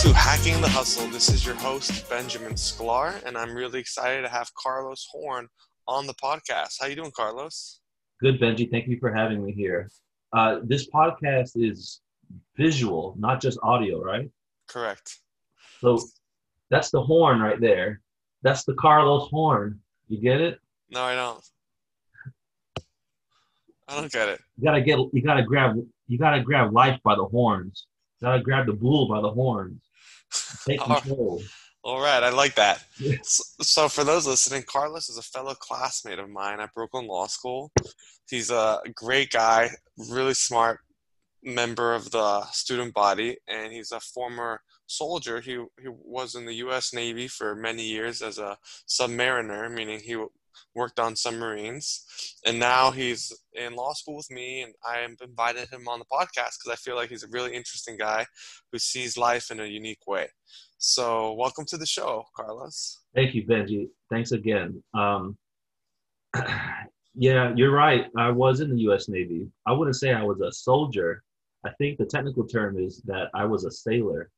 to Hacking the Hustle. This is your host, Benjamin Sklar, and I'm really excited to have Carlos Horn on the podcast. How you doing, Carlos? Good, Benji. Thank you for having me here. Uh, this podcast is visual, not just audio, right? Correct. So that's the horn right there. That's the Carlos horn. You get it? No, I don't. I don't get it. You gotta get. You gotta grab. You gotta grab life by the horns. You gotta grab the bull by the horns. Take control. All right, I like that. So, for those listening, Carlos is a fellow classmate of mine at Brooklyn Law School. He's a great guy, really smart member of the student body, and he's a former soldier. He he was in the U.S. Navy for many years as a submariner, meaning he worked on submarines, and now he's in law school with me, and I invited him on the podcast because I feel like he's a really interesting guy who sees life in a unique way. So, welcome to the show, Carlos. Thank you, Benji. Thanks again. Um, yeah, you're right. I was in the U.S. Navy. I wouldn't say I was a soldier. I think the technical term is that I was a sailor,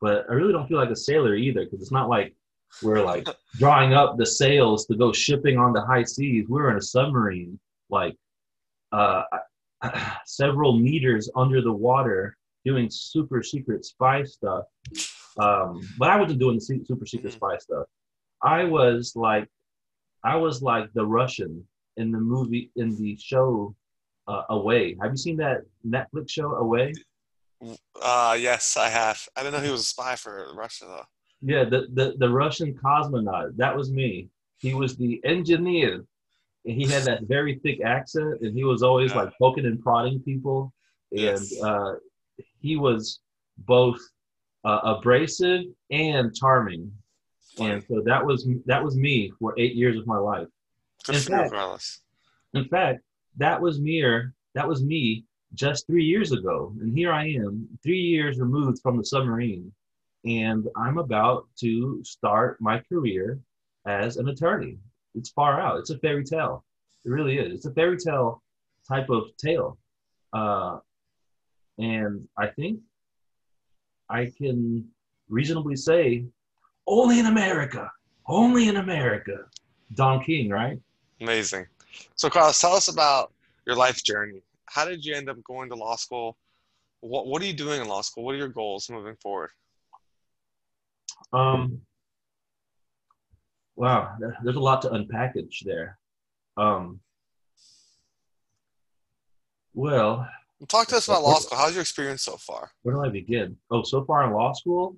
but I really don't feel like a sailor either because it's not like we're like drawing up the sails to go shipping on the high seas. We're in a submarine, like uh, several meters under the water, doing super secret spy stuff. Um, but I wasn't doing the super secret mm-hmm. spy stuff. I was like, I was like the Russian in the movie in the show uh, Away. Have you seen that Netflix show Away? Uh, yes, I have. I didn't know he was a spy for Russia though. Yeah, the, the, the Russian cosmonaut. That was me. He was the engineer. And he had that very thick accent, and he was always yeah. like poking and prodding people. And yes. uh, he was both uh, abrasive and charming. Funny. And so that was that was me for eight years of my life. in fact, in fact, that was me. That was me just three years ago, and here I am, three years removed from the submarine and I'm about to start my career as an attorney. It's far out. It's a fairy tale. It really is. It's a fairy tale type of tale. Uh, and I think I can reasonably say only in America, only in America. Don King, right? Amazing. So, Carlos, tell us about your life journey. How did you end up going to law school? What, what are you doing in law school? What are your goals moving forward? Um, wow, there's a lot to unpackage there. Um, well, talk to us about law school. How's your experience so far? Where do I begin? Oh, so far in law school.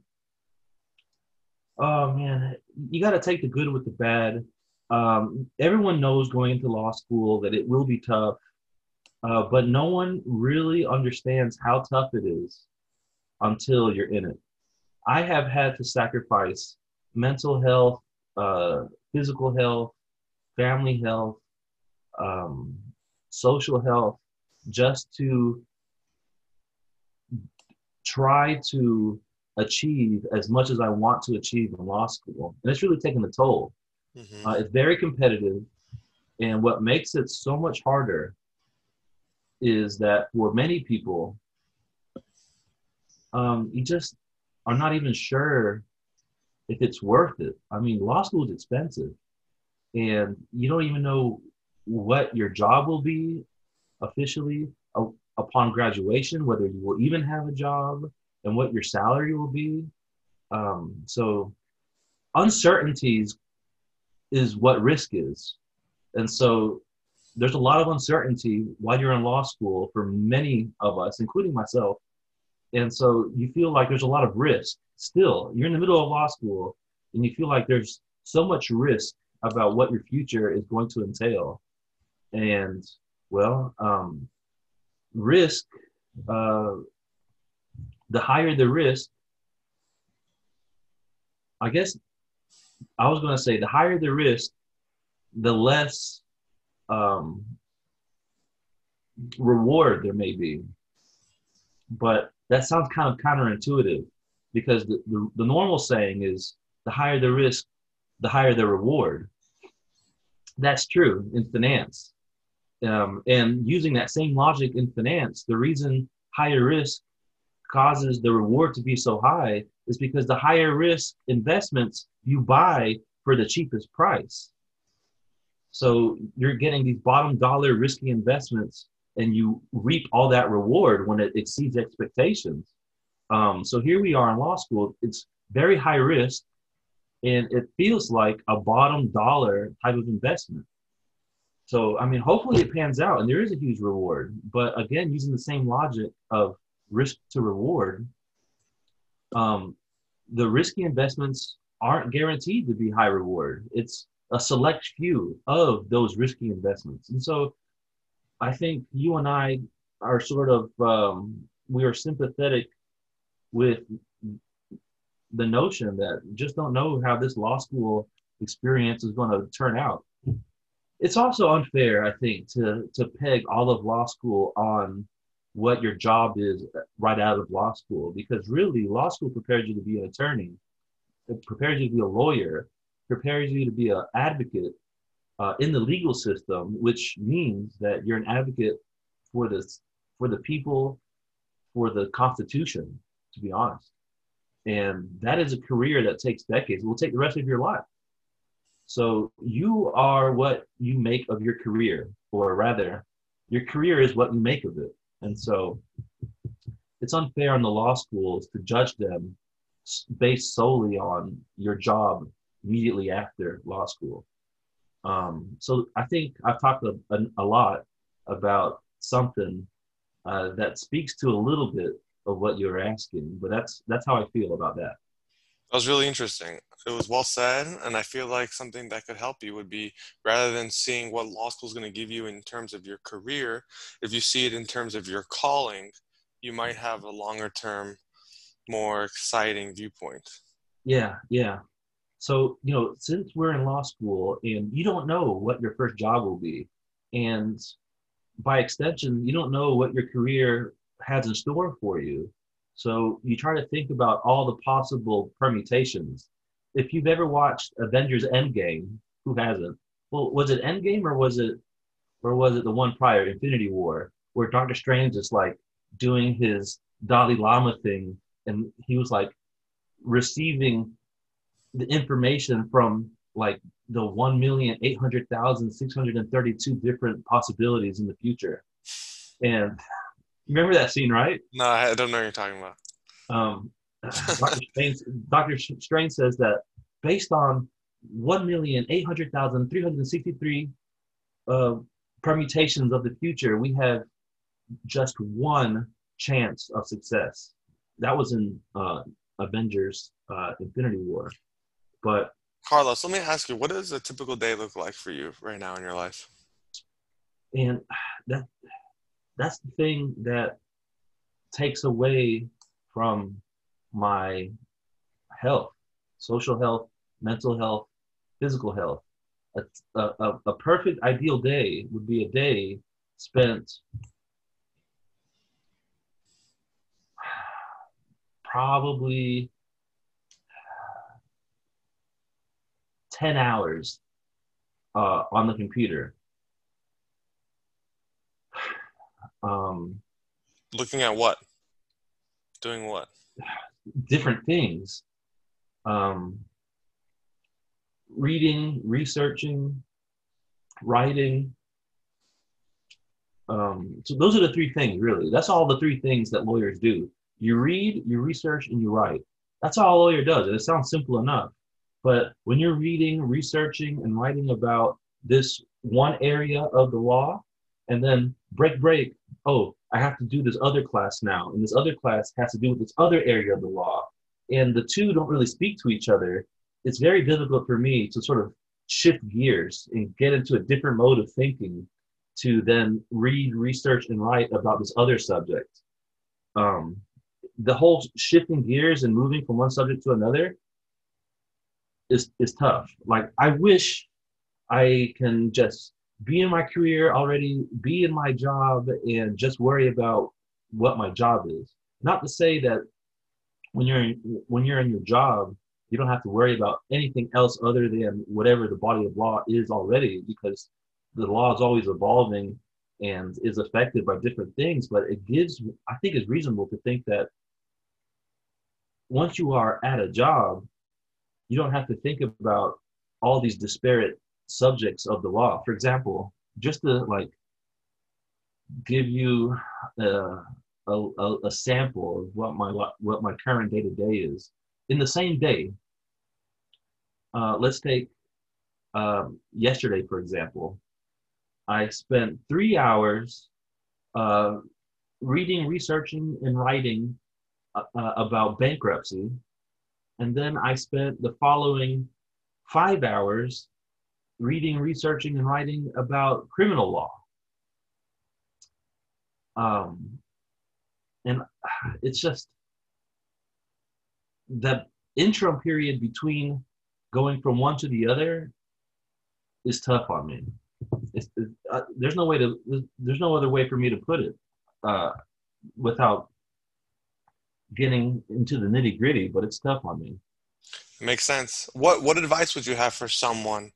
Oh man, you got to take the good with the bad. Um, everyone knows going into law school that it will be tough, uh, but no one really understands how tough it is until you're in it. I have had to sacrifice mental health, uh, physical health, family health, um, social health, just to try to achieve as much as I want to achieve in law school. And it's really taken a toll. Mm-hmm. Uh, it's very competitive. And what makes it so much harder is that for many people, um, you just are not even sure if it's worth it. I mean, law school is expensive, and you don't even know what your job will be officially upon graduation, whether you will even have a job, and what your salary will be. Um, so, uncertainties is what risk is, and so there's a lot of uncertainty while you're in law school for many of us, including myself. And so you feel like there's a lot of risk still. You're in the middle of law school and you feel like there's so much risk about what your future is going to entail. And well, um, risk, uh, the higher the risk, I guess I was going to say the higher the risk, the less um, reward there may be. But that sounds kind of counterintuitive because the, the, the normal saying is the higher the risk, the higher the reward. That's true in finance. Um, and using that same logic in finance, the reason higher risk causes the reward to be so high is because the higher risk investments you buy for the cheapest price. So you're getting these bottom dollar risky investments and you reap all that reward when it exceeds expectations. Um, so here we are in law school. It's very high risk and it feels like a bottom dollar type of investment. So, I mean, hopefully it pans out and there is a huge reward. But again, using the same logic of risk to reward, um, the risky investments aren't guaranteed to be high reward. It's a select few of those risky investments. And so I think you and I are sort of, um, we are sympathetic with the notion that just don't know how this law school experience is going to turn out. It's also unfair, I think, to to peg all of law school on what your job is right out of law school, because really, law school prepares you to be an attorney, it prepares you to be a lawyer, prepares you to be an advocate uh, in the legal system, which means that you're an advocate for this for the people, for the Constitution. To be honest, and that is a career that takes decades. It will take the rest of your life. So you are what you make of your career, or rather, your career is what you make of it. And so it's unfair on the law schools to judge them based solely on your job immediately after law school. Um, so I think I've talked a, a, a lot about something uh, that speaks to a little bit of what you're asking. But that's that's how I feel about that. That was really interesting. It was well said, and I feel like something that could help you would be rather than seeing what law school is going to give you in terms of your career, if you see it in terms of your calling, you might have a longer term, more exciting viewpoint. Yeah, yeah. So, you know, since we're in law school and you don't know what your first job will be, and by extension, you don't know what your career has in store for you. So you try to think about all the possible permutations. If you've ever watched Avengers Endgame, who hasn't? Well, was it Endgame or was it or was it the one prior, Infinity War, where Doctor Strange is like doing his Dalai Lama thing and he was like receiving the information from like the 1,800,632 different possibilities in the future. And remember that scene, right? No, I don't know what you're talking about. Um, Dr. Strange, Dr. Strange says that based on 1,800,363 uh, permutations of the future, we have just one chance of success. That was in uh, Avengers uh, Infinity War. But Carlos, let me ask you, what does a typical day look like for you right now in your life? And that that's the thing that takes away from my health, social health, mental health, physical health. A, a, a perfect ideal day would be a day spent probably 10 hours uh, on the computer um, Looking at what? Doing what? Different things. Um, reading, researching, writing. Um, so those are the three things, really. That's all the three things that lawyers do. You read, you research, and you write. That's all a lawyer does. And it sounds simple enough. But when you're reading, researching, and writing about this one area of the law, and then break, break, oh, I have to do this other class now, and this other class has to do with this other area of the law, and the two don't really speak to each other. It's very difficult for me to sort of shift gears and get into a different mode of thinking to then read, research, and write about this other subject. Um, the whole shifting gears and moving from one subject to another is is tough. Like I wish I can just be in my career already, be in my job, and just worry about what my job is. Not to say that when you're in, when you're in your job, you don't have to worry about anything else other than whatever the body of law is already, because the law is always evolving and is affected by different things. But it gives, I think, it's reasonable to think that once you are at a job, you don't have to think about all these disparate subjects of the law. For example, just to like give you a, a, a sample of what my what my current day to day is. In the same day, uh, let's take um, yesterday for example. I spent three hours uh, reading, researching, and writing uh, uh about bankruptcy, and then I spent the following five hours reading, researching, and writing about criminal law. Um, and it's just that interim period between going from one to the other is tough on me. It's, it, uh, there's no way to there's no other way for me to put it uh, without getting into the nitty gritty. But it's tough on me. Makes sense. What what advice would you have for someone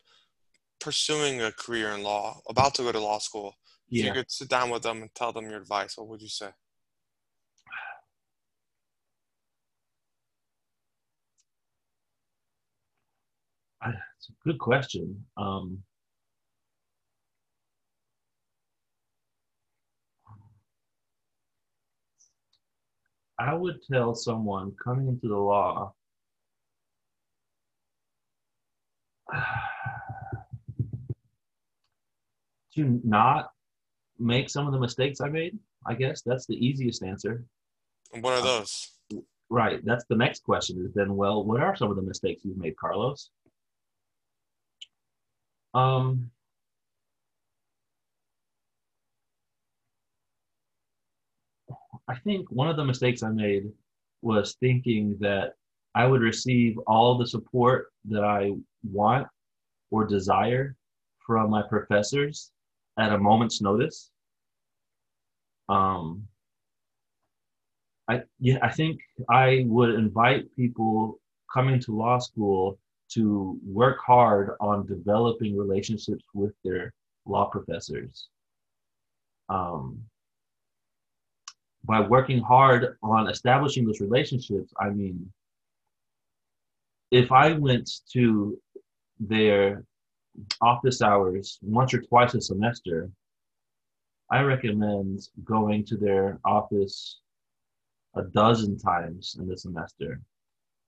pursuing a career in law, about to go to law school? If yeah. you could sit down with them and tell them your advice, what would you say? It's a good question. Um, I would tell someone coming into the law to not make some of the mistakes I made. I guess that's the easiest answer. And what are those? Right. That's the next question is then, well, what are some of the mistakes you've made, Carlos? Um, I think one of the mistakes I made was thinking that I would receive all the support that I want or desire from my professors at a moment's notice. Um, I yeah, I think I would invite people coming to law school to work hard on developing relationships with their law professors. Um, by working hard on establishing those relationships, I mean, if I went to their office hours once or twice a semester, I recommend going to their office a dozen times in the semester.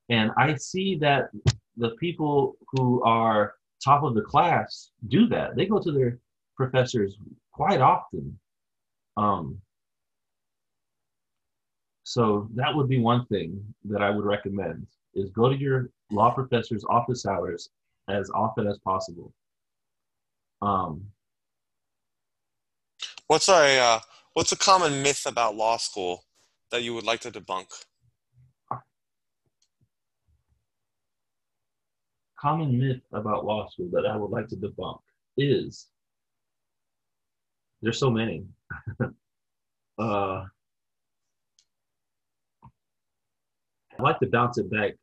And I see that the people who are top of the class do that. They go to their professors quite often. Um, so that would be one thing that I would recommend is go to your law professor's office hours as often as possible. Um, what's a uh, what's a common myth about law school that you would like to debunk? Common myth about law school that I would like to debunk is there's so many. uh, I'd like to bounce it back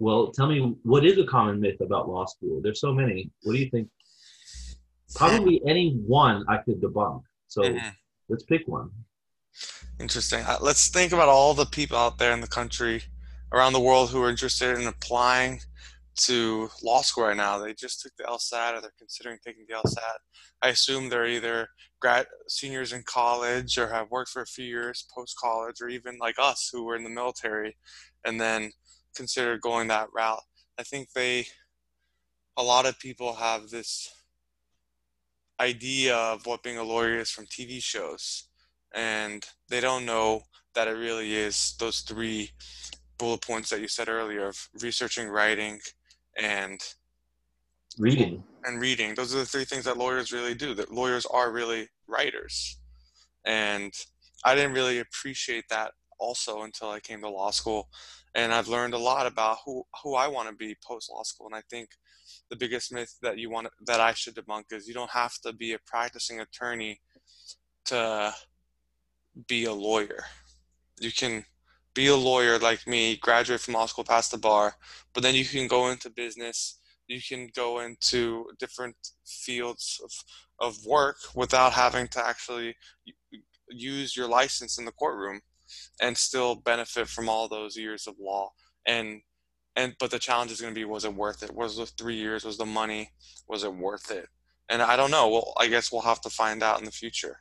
well, tell me what is a common myth about law school? There's so many. What do you think? Probably any one I could debunk. So mm-hmm. let's pick one. Interesting. Uh, let's think about all the people out there in the country, around the world, who are interested in applying to law school right now. They just took the LSAT or they're considering taking the LSAT. I assume they're either grad seniors in college or have worked for a few years post college, or even like us who were in the military and then consider going that route. I think they, a lot of people have this idea of what being a lawyer is from TV shows, and they don't know that it really is those three bullet points that you said earlier of researching, writing, and reading. And reading. Those are the three things that lawyers really do. That lawyers are really writers. And I didn't really appreciate that also until I came to law school and I've learned a lot about who who I want to be post law school. And I think the biggest myth that you want that I should debunk is you don't have to be a practicing attorney to be a lawyer. You can be a lawyer like me, graduate from law school, pass the bar, but then you can go into business. You can go into different fields of, of work without having to actually use your license in the courtroom and still benefit from all those years of law. And and but the challenge is going to be was it worth it? Was the three years was the money was it worth it? And i don't know. Well i guess we'll have to find out in the future.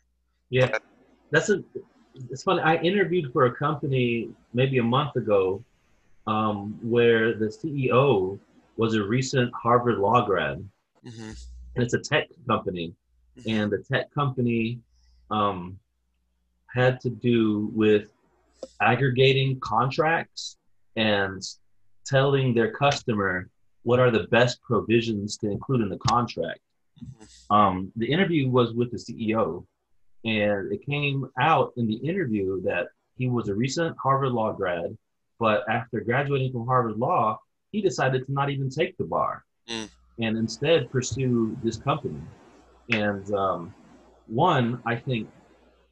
Yeah, But- that's a. It's funny. I interviewed for a company maybe a month ago, um, where the CEO was a recent Harvard law grad, hmm and it's a tech company, and the tech company um, had to do with aggregating contracts and telling their customer what are the best provisions to include in the contract. Um, the interview was with the CEO, and it came out in the interview that he was a recent Harvard Law grad, but after graduating from Harvard Law, he decided to not even take the bar Mm. and instead pursue this company. And um, one, I think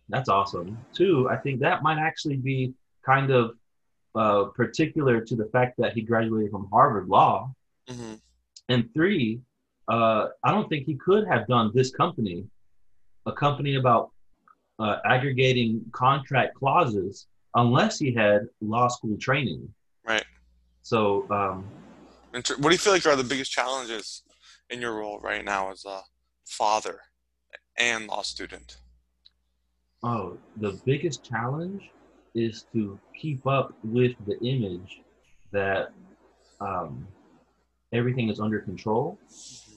that's awesome. Two, I think that might actually be kind of uh, particular to the fact that he graduated from Harvard Law. hmm And three, uh, I don't think he could have done this company, a company about uh, aggregating contract clauses, unless he had law school training. Right. So, um, what do you feel like are the biggest challenges in your role right now as a father and law student oh, the biggest challenge is to keep up with the image that um, everything is under control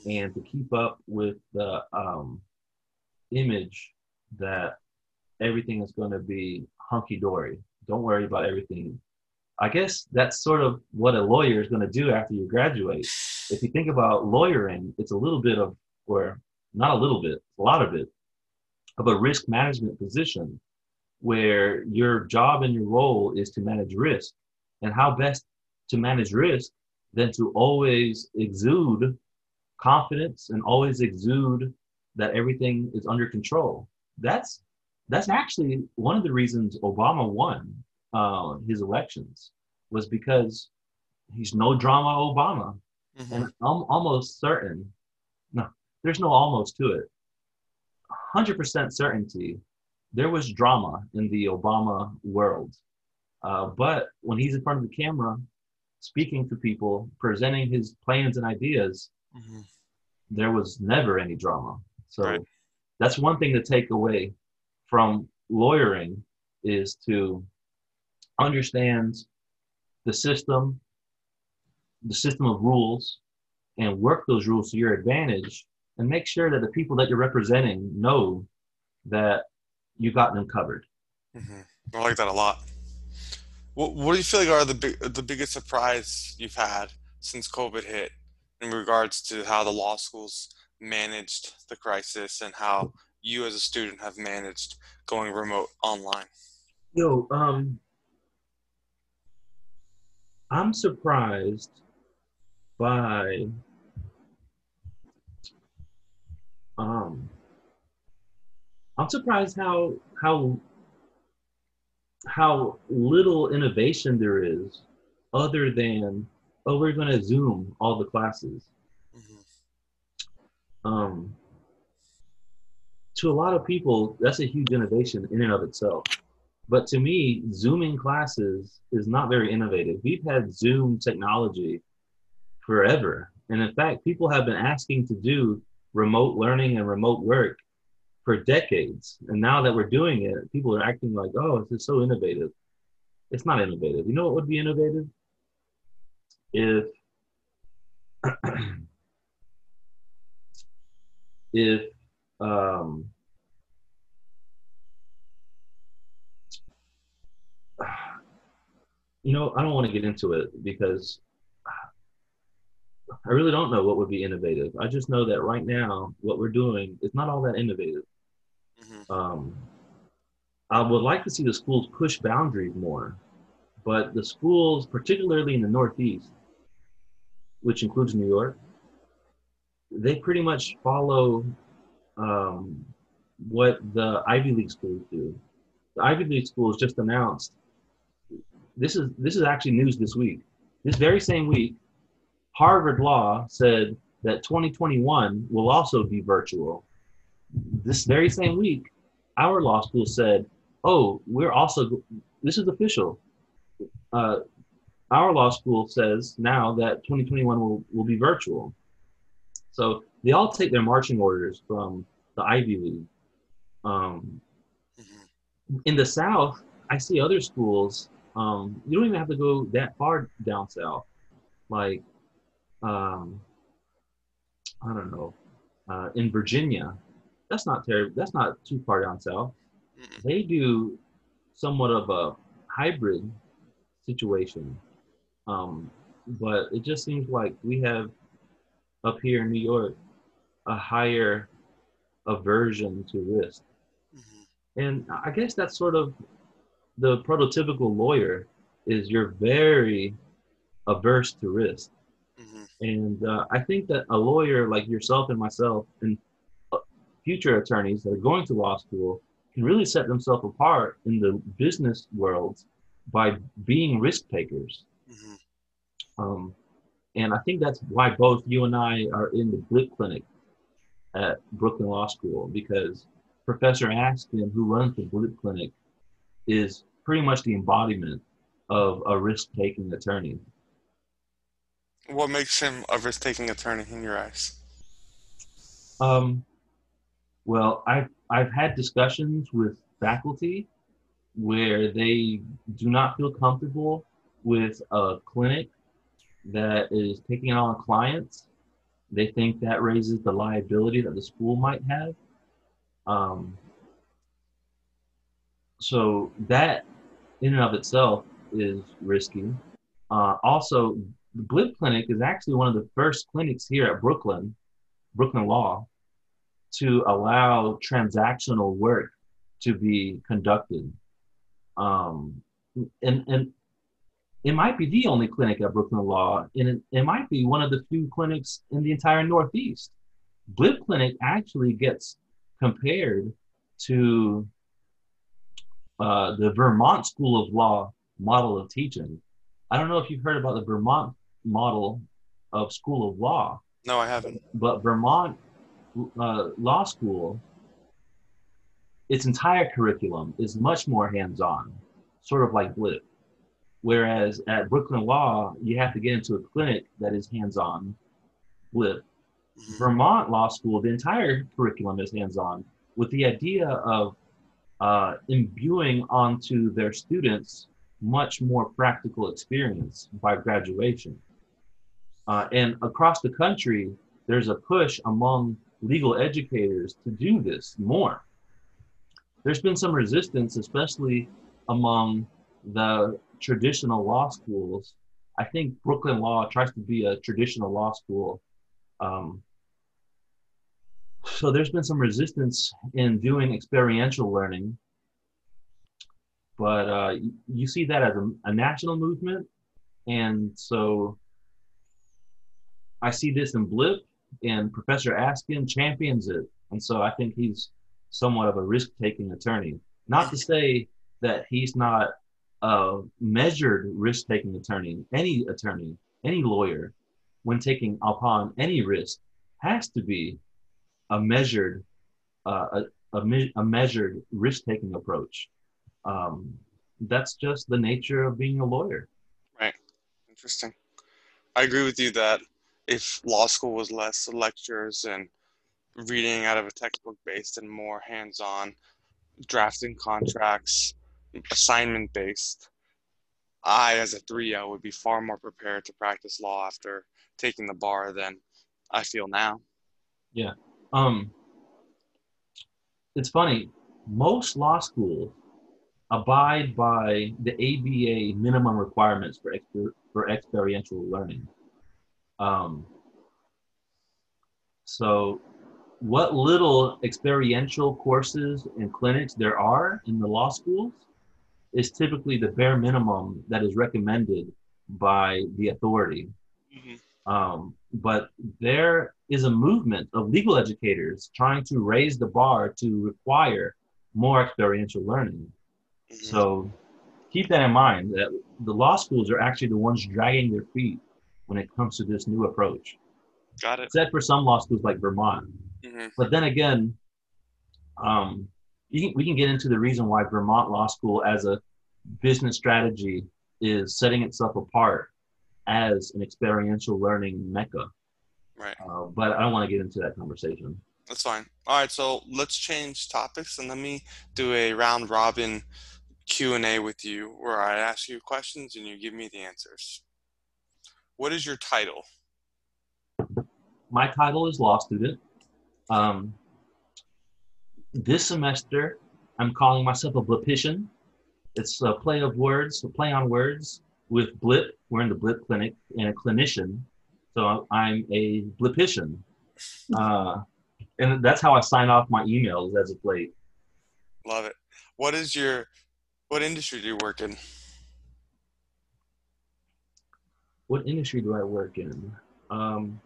and to keep up with the um, image that everything is going to be hunky dory. Don't worry about everything. I guess that's sort of what a lawyer is going to do after you graduate. If you think about lawyering, it's a little bit of, or not a little bit, a lot of it, of a risk management position where your job and your role is to manage risk. And how best to manage risk than to always exude confidence and always exude that everything is under control. That's that's actually one of the reasons Obama won uh, his elections was because he's no drama Obama, Mhm. and I'm almost certain. No, there's no almost to it. Hundred percent certainty, there was drama in the Obama world, uh, but when he's in front of the camera, speaking to people, presenting his plans and ideas, Mhm. there was never any drama. So Right. that's one thing to take away from lawyering is to understand the system, the system of rules, and work those rules to your advantage and make sure that the people that you're representing know that you've got them covered. Mhm. I like that a lot. What, what do you feel like are the big, the biggest surprise you've had since COVID hit in regards to how the law schools managed the crisis and how you as a student have managed going remote online? Yo, um, I'm surprised by um, I'm surprised how how how little innovation there is, other than oh, we're going to Zoom all the classes. Mhm. um, to a lot of people, that's a huge innovation in and of itself. But to me, Zooming classes is not very innovative. We've had Zoom technology forever. And in fact, people have been asking to do remote learning and remote work for decades. And now that we're doing it, people are acting like, oh, this is so innovative. It's not innovative. You know what would be innovative? If if um, you know, I don't want to get into it because I really don't know what would be innovative. I just know that right now, what we're doing is not all that innovative. Mhm. Um, I would like to see the schools push boundaries more, but the schools, particularly in the Northeast, which includes New York, they pretty much follow um, what the Ivy League schools do. The Ivy League schools just announced this is this is actually news this week. This very same week, Harvard Law said that 2021 will also be virtual. This very same week, our law school said, "Oh, we're also this is official. Uh, our law school says now that 2021 will, will be virtual. So they all take their marching orders from the Ivy League. Um, Mm-hmm. in the South, I see other schools. Um, you don't even have to go that far down south. Like, um, I don't know, uh, in Virginia, that's not terrible. That's not too far down south. They do somewhat of a hybrid situation, um, but it just seems like we have up here in New York a higher aversion to risk. Mhm. And I guess that's sort of the prototypical lawyer is you're very averse to risk. Mhm. And uh, I think that a lawyer like yourself and myself and uh, future attorneys that are going to law school can really set themselves apart in the business world by being risk takers. Mhm. Um, and I think that's why both you and I are in the Blip Clinic at Brooklyn Law School because Professor Askin, who runs the Blip Clinic, is pretty much the embodiment of a risk taking attorney. What makes him a risk-taking attorney in your eyes? Um, well, I've I've had discussions with faculty where they do not feel comfortable with a clinic that is taking on clients. They think that raises the liability that the school might have. Um, so that, in and of itself, is risky. Uh, also, the Blip Clinic is actually one of the first clinics here at Brooklyn, Brooklyn Law, to allow transactional work to be conducted. Um, and, and it might be the only clinic at Brooklyn Law, and it, it might be one of the few clinics in the entire Northeast. Blip Clinic actually gets compared to uh, the Vermont School of Law model of teaching. I don't know if you've heard about the Vermont model of School of Law, No, I haven't. but Vermont uh, Law School, its entire curriculum is much more hands-on, sort of like Blip. Whereas at Brooklyn Law, you have to get into a clinic that is hands-on. Blip. Mhm. Vermont Law School, the entire curriculum is hands-on, with the idea of uh, imbuing onto their students much more practical experience by graduation. Uh, and across the country, there's a push among legal educators to do this more. There's been some resistance, especially among the traditional law schools. I think Brooklyn Law tries to be a traditional law school. Um, so there's been some resistance in doing experiential learning. But uh, you see that as a, a national movement. And so I see this in Blip, and Professor Askin champions it. And so I think he's somewhat of a risk taking attorney. Not to say that he's not a measured risk taking attorney. Any attorney, any lawyer, when taking upon any risk, has to be a measured, uh, a, a, me- a measured risk taking approach. Um, that's just the nature of being a lawyer. Right. Interesting. I agree with you that if law school was less lectures and reading out of a textbook based and more hands on, drafting contracts, assignment based, I, as a 3L, would be far more prepared to practice law after taking the bar than I feel now. Yeah. Um, it's funny. Most law schools abide by the ABA minimum requirements for exper- for experiential learning. Um, so, what little experiential courses and clinics there are in the law schools is typically the bare minimum that is recommended by the authority. Um, but there is a movement of legal educators trying to raise the bar to require more experiential learning. Mhm. So keep that in mind that the law schools are actually the ones dragging their feet when it comes to this new approach. Got it. Except for some law schools like Vermont. hmm But then again, um, you can, we can get into the reason why Vermont Law School, as a business strategy, is setting itself apart as an experiential learning mecca. Right. Uh, but I don't want to get into that conversation. That's fine. All right, so let's change topics and let me do a round robin Q and A with you, where I ask you questions and you give me the answers. What is your title? My title is law student. Um, this semester, I'm calling myself a blipician. It's a play of words, a play on words with blip. We're in the blip clinic and a clinician. So I'm a blipician. Uh, and that's how I sign off my emails as a plate. Love it. What is your, what industry do you work in? What industry do I work in? Um,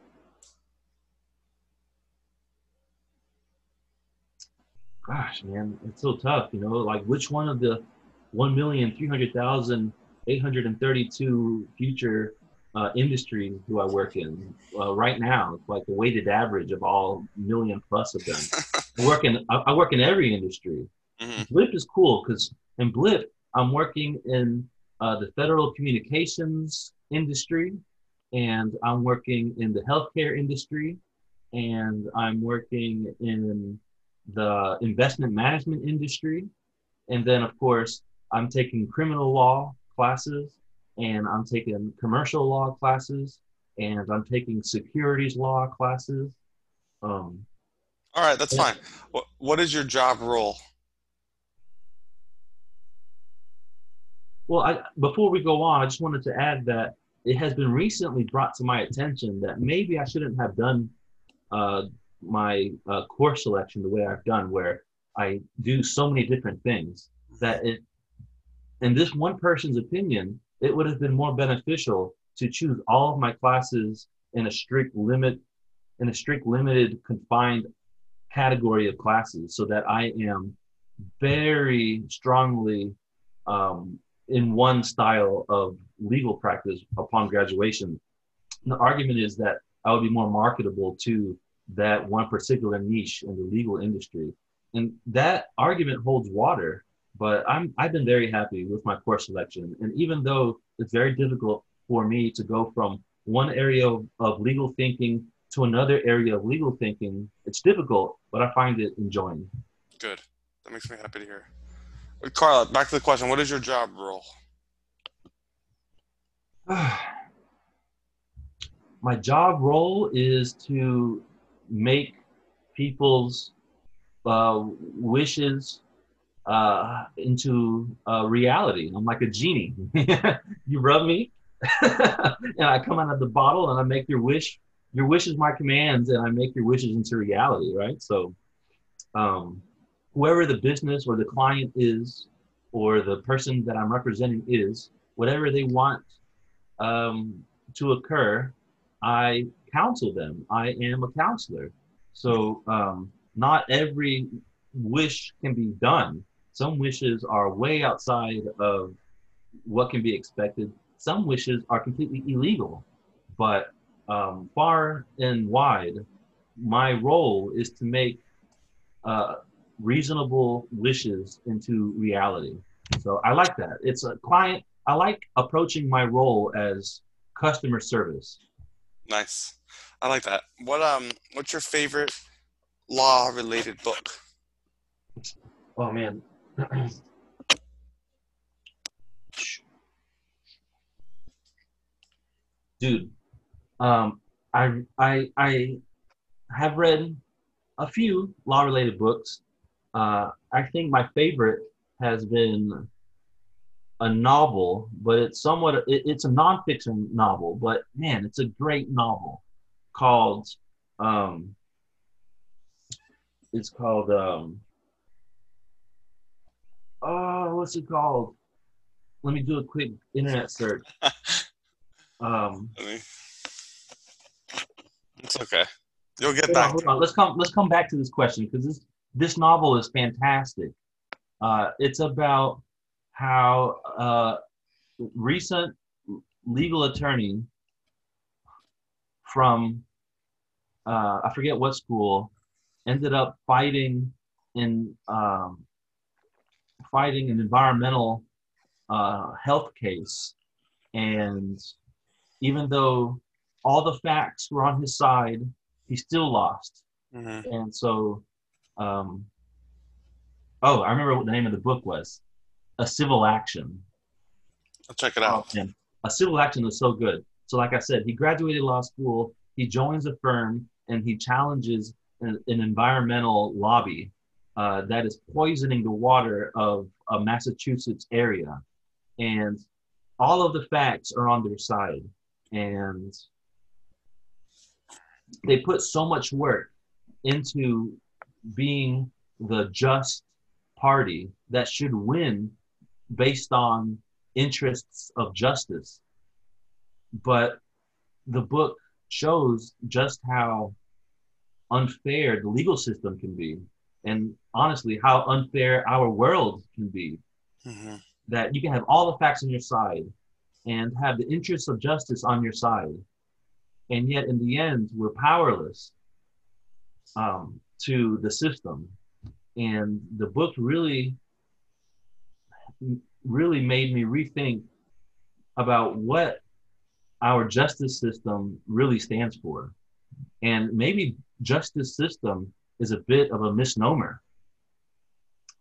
gosh, man, it's so tough. You know, like which one of the 1,300,832 future uh, industries do I work in uh, right now? It's like the weighted average of all million plus of them. I work in I, I work in every industry. hmm Blip is cool because in Blip I'm working in uh, the federal communications industry, and I'm working in the healthcare industry, and I'm working in the investment management industry, and then of course I'm taking criminal law classes, and I'm taking commercial law classes, and I'm taking securities law classes. Um, All right, that's fine. What, what is your job role? Well, I, before we go on, I just wanted to add that it has been recently brought to my attention that maybe I shouldn't have done uh, my uh, course selection the way I've done, where I do so many different things. That it, in this one person's opinion, it would have been more beneficial to choose all of my classes in a strict limit, in a strict limited confined category of classes, so that I am very strongly um, in one style of legal practice upon graduation. The argument is that I would be more marketable to that one particular niche in the legal industry. And that argument holds water, but I'm, I've been very happy with my course selection. And even though it's very difficult for me to go from one area of, legal thinking to another area of legal thinking, it's difficult, but I find it enjoying. Good. That makes me happy to hear. Carla, back to the question. What is your job role? my job role is to make people's uh, wishes uh, into reality. I'm like a genie. you rub me, and I come out of the bottle, and I make your wish. Your wish is my commands, and I make your wishes into reality. Right. So, um, whoever the business or the client is, or the person that I'm representing is, whatever they want um, to occur, I counsel them. I am a counselor. So um, not every wish can be done. Some wishes are way outside of what can be expected. Some wishes are completely illegal. But um, far and wide, my role is to make uh, reasonable wishes into reality. So I like that. It's a client. I like approaching my role as customer service. Nice. I like that. What um what's your favorite law related book? Oh man. Dude, um, I I I have read a few law related books. Uh, I think my favorite has been a novel, but it's somewhat it, it's a nonfiction novel, but man, it's a great novel called um, it's called um, oh, what's it called? Let me do a quick internet search. Um, I mean, it's okay. You'll get hold on, back. on. Let's come. Let's come back to this question because this this novel is fantastic. Uh, it's about how uh, recent legal attorney from uh, I forget what school ended up fighting in um, fighting an environmental uh, health case and even though all the facts were on his side, he still lost. Mm-hmm. And so, um, oh, I remember what the name of the book was, A Civil Action. I'll check it out. A civil action was so good. So, like I said, he graduated law school, he joins a firm, and he challenges an, an environmental lobby uh, that is poisoning the water of a Massachusetts area. And all of the facts are on their side. And they put so much work into being the just party that should win based on interests of justice. But the book shows just how unfair the legal system can be, and honestly, how unfair our world can be. Mm-hmm. That you can have all the facts on your side and have the interests of justice on your side, and yet in the end, we're powerless um, to the system. And the book really really made me rethink about what our justice system really stands for. And maybe justice system is a bit of a misnomer.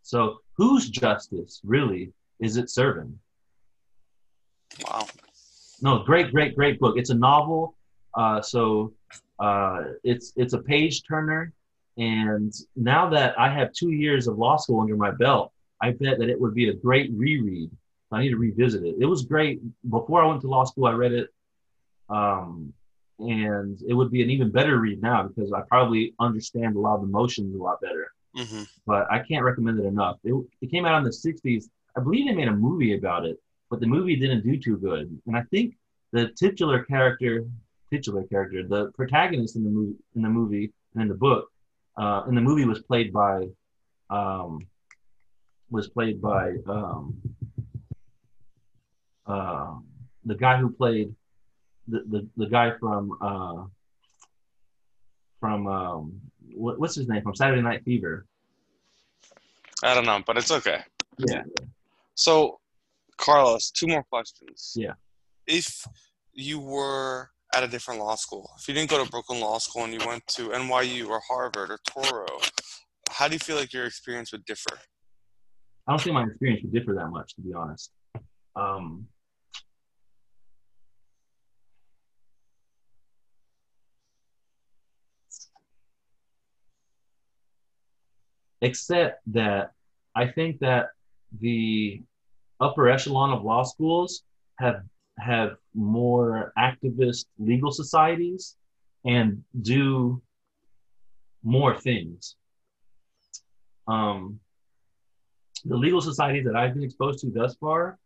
So, whose justice really is it serving? Wow. No, great, great, great book. It's a novel. Uh, so uh, it's it's a page turner. And now that I have two years of law school under my belt, I bet that it would be a great reread. I need to revisit it. It was great before I went to law school. I read it, um, and it would be an even better read now because I probably understand a lot of the emotions a lot better. Mm-hmm. But I can't recommend it enough. It, it came out in the '60s. I believe they made a movie about it, but the movie didn't do too good. And I think the titular character, titular character, the protagonist in the movie, in the movie and in the book, uh, in the movie was played by um, was played by um, uh, the guy who played the, the, the guy from uh, from um, what, what's his name from Saturday Night Fever. I don't know, but it's okay. Yeah. So, Carlos, two more questions. Yeah. If you were at a different law school, if you didn't go to Brooklyn Law School and you went to NYU or Harvard or Touro, how do you feel like your experience would differ? I don't think my experience would differ that much, to be honest. Um, except that I think that the upper echelon of law schools have have more activist legal societies and do more things. Um, the legal societies that I've been exposed to thus far,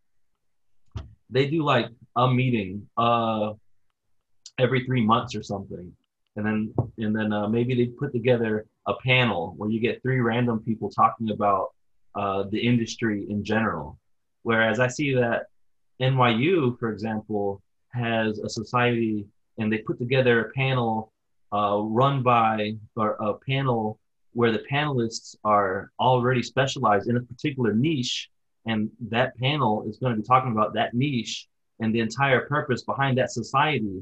they do like a meeting uh, every three months or something, and then and then uh, maybe they put together a panel where you get three random people talking about uh, the industry in general. Whereas I see that NYU, for example, has a society and they put together a panel uh, run by or a panel where the panelists are already specialized in a particular niche and that panel is going to be talking about that niche and the entire purpose behind that society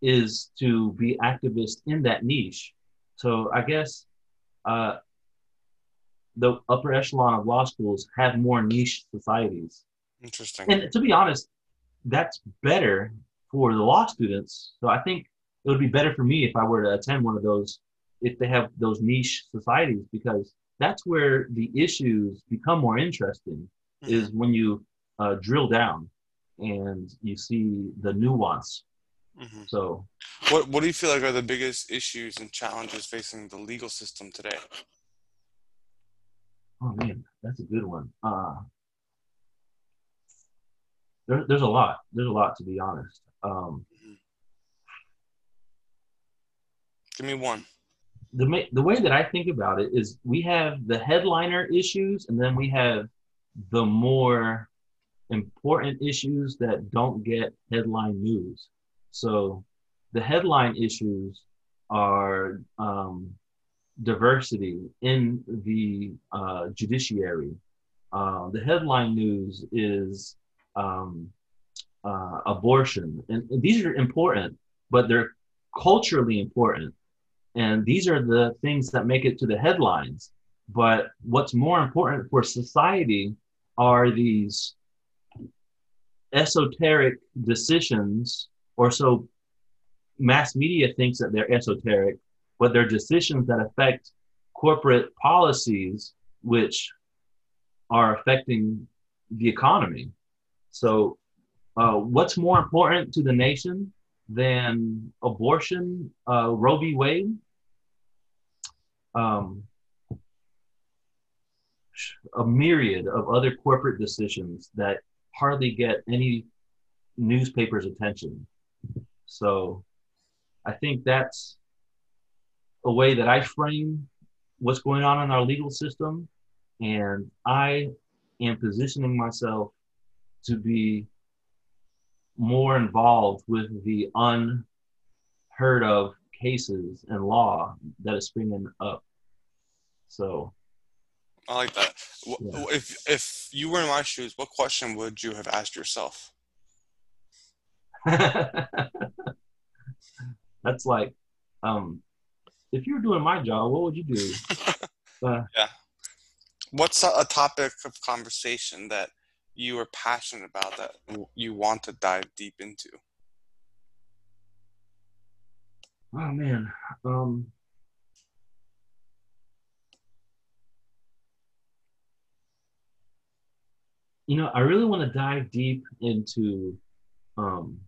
is to be activist in that niche. So i guess uh, the upper echelon of law schools have more niche societies. Interesting. and to be honest that's better for the law students. So i think it would be better for me if i were to attend one of those if they have those niche societies because that's where the issues become more interesting Mhm. is when you uh, drill down and you see the nuance Mhm. so What What do you feel like are the biggest issues and challenges facing the legal system today? oh man that's a good one uh, there, there's a lot there's a lot to be honest um, Give me one. The the way that I think about it is we have the headliner issues and then we have the more important issues that don't get headline news. So the headline issues are um, diversity in the uh, judiciary. Uh, the headline news is um, uh, abortion, and, and these are important, but they're culturally important, and these are the things that make it to the headlines. But what's more important for society are these esoteric decisions, or so mass media thinks that they're esoteric, but they're decisions that affect corporate policies, which are affecting the economy. So, uh, what's more important to the nation than abortion, uh, Roe v. Wade? Um, a myriad of other corporate decisions that hardly get any newspaper's attention. So I think that's a way that I frame what's going on in our legal system. And I am positioning myself to be more involved with the unheard of cases and law that is springing up. So I like that. Yeah. If if you were in my shoes, what question would you have asked yourself? That's like, um, if you were doing my job, what would you do? Uh, yeah. What's a, a topic of conversation that you are passionate about that you want to dive deep into? Oh man, um, you know, I really want to dive deep into um,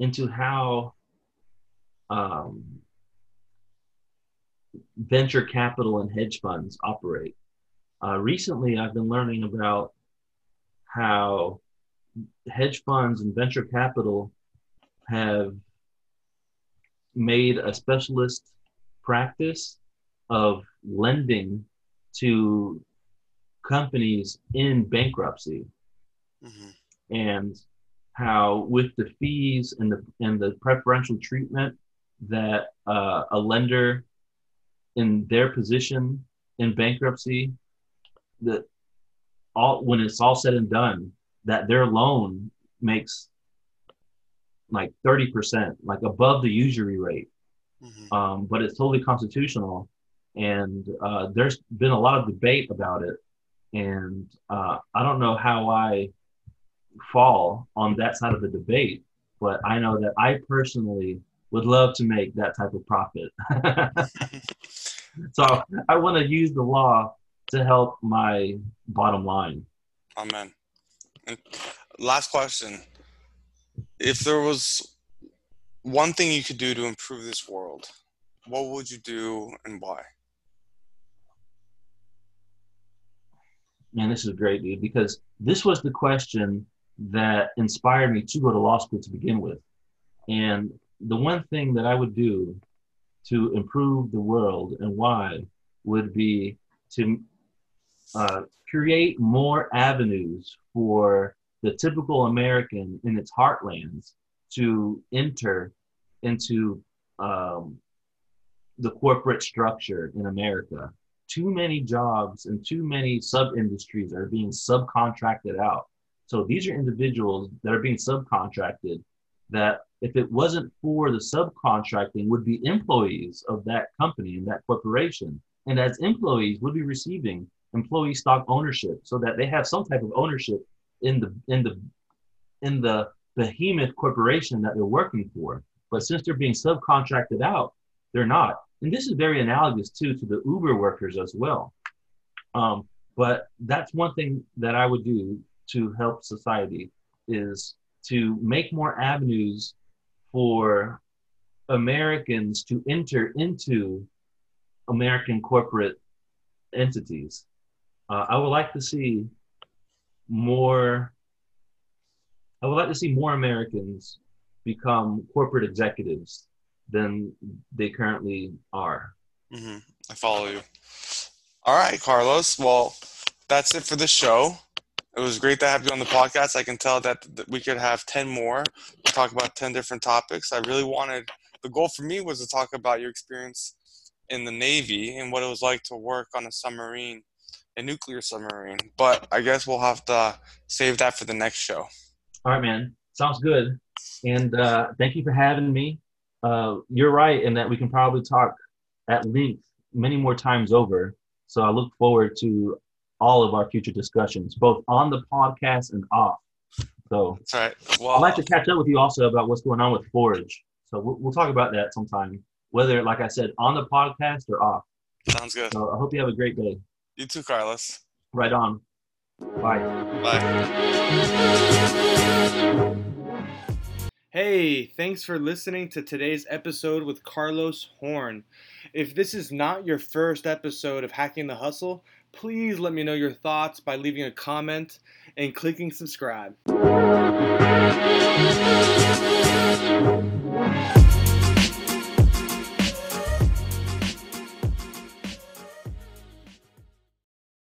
into how um, venture capital and hedge funds operate. Uh, recently, I've been learning about how hedge funds and venture capital have made a specialist practice of lending to companies in bankruptcy. Mm-hmm. And how with the fees and the and the preferential treatment that uh, a lender in their position in bankruptcy that all when it's all said and done that their loan makes like 30% like above the usury rate mm-hmm. um, but it's totally constitutional and uh, there's been a lot of debate about it and uh, i don't know how i fall on that side of the debate, but I know that I personally would love to make that type of profit. so I want to use the law to help my bottom line. Amen. And last question. If there was one thing you could do to improve this world, what would you do and why? Man, this is great, dude, because this was the question that inspired me to go to law school to begin with. And the one thing that I would do to improve the world and why would be to uh, create more avenues for the typical American in its heartlands to enter into um, the corporate structure in America. Too many jobs and too many sub industries are being subcontracted out so these are individuals that are being subcontracted that if it wasn't for the subcontracting would be employees of that company and that corporation. And as employees would be receiving employee stock ownership so that they have some type of ownership in the in the in the behemoth corporation that they're working for. But since they're being subcontracted out, they're not. And this is very analogous too to the Uber workers as well. Um, but that's one thing that I would do to help society is to make more avenues for Americans to enter into American corporate entities. Uh, I would like to see more. I would like to see more Americans become corporate executives than they currently are. Mm-hmm. I follow you. All right, Carlos. Well, that's it for the show. It was great to have you on the podcast. I can tell that, we could have 10 more, talk about 10 different topics. I really wanted, the goal for me was to talk about your experience in the Navy and what it was like to work on a submarine a nuclear submarine. But I guess we'll have to save that for the next show. All right, man. Sounds good. And uh, thank you for having me. Uh, you're right in that we can probably talk at length many more times over. So I look forward to all of our future discussions, both on the podcast and off. So That's right. Well, I'd like to catch up with you also about what's going on with Forge. So we'll, we'll talk about that sometime, whether, like I said, on the podcast or off. sounds good. So I hope you have a great day. You too, Carlos. Right on. Bye. Bye. Hey, thanks for listening to today's episode with Carlos Horn. If this is not your first episode of Hacking the Hustle, please let me know your thoughts by leaving a comment and clicking subscribe.